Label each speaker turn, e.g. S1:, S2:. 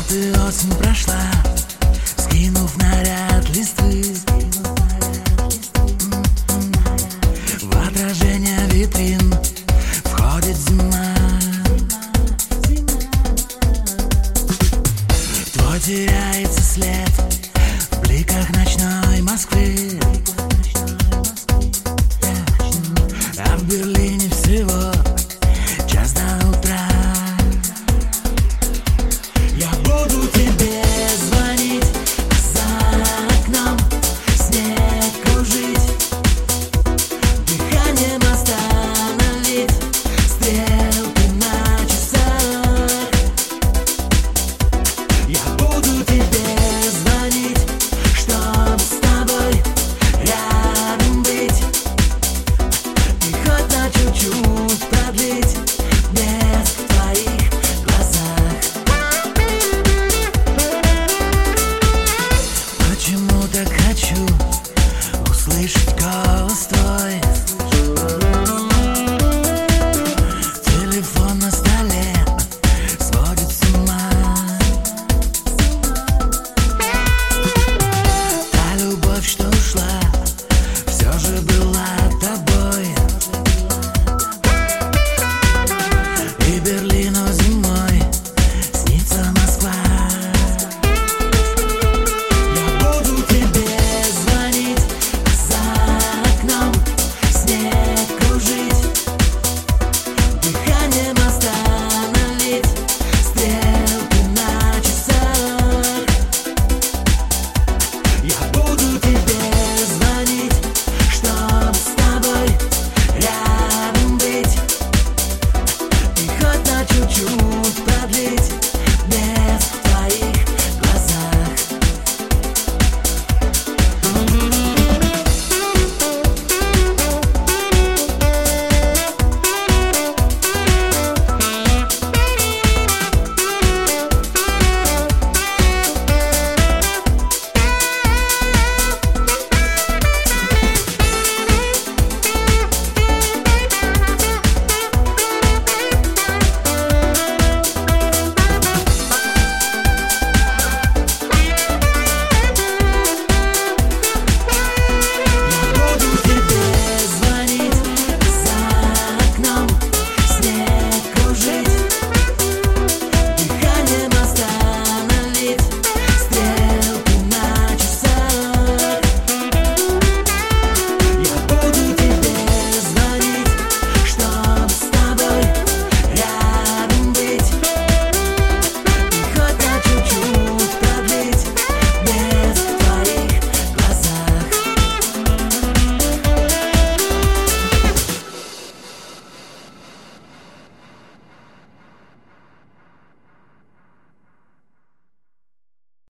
S1: Вот и осень прошла, скинув наряд листвы. В отражение витрин входит зима. Твой теряется след в бликах ночной Москвы. А в Берлине слышать, как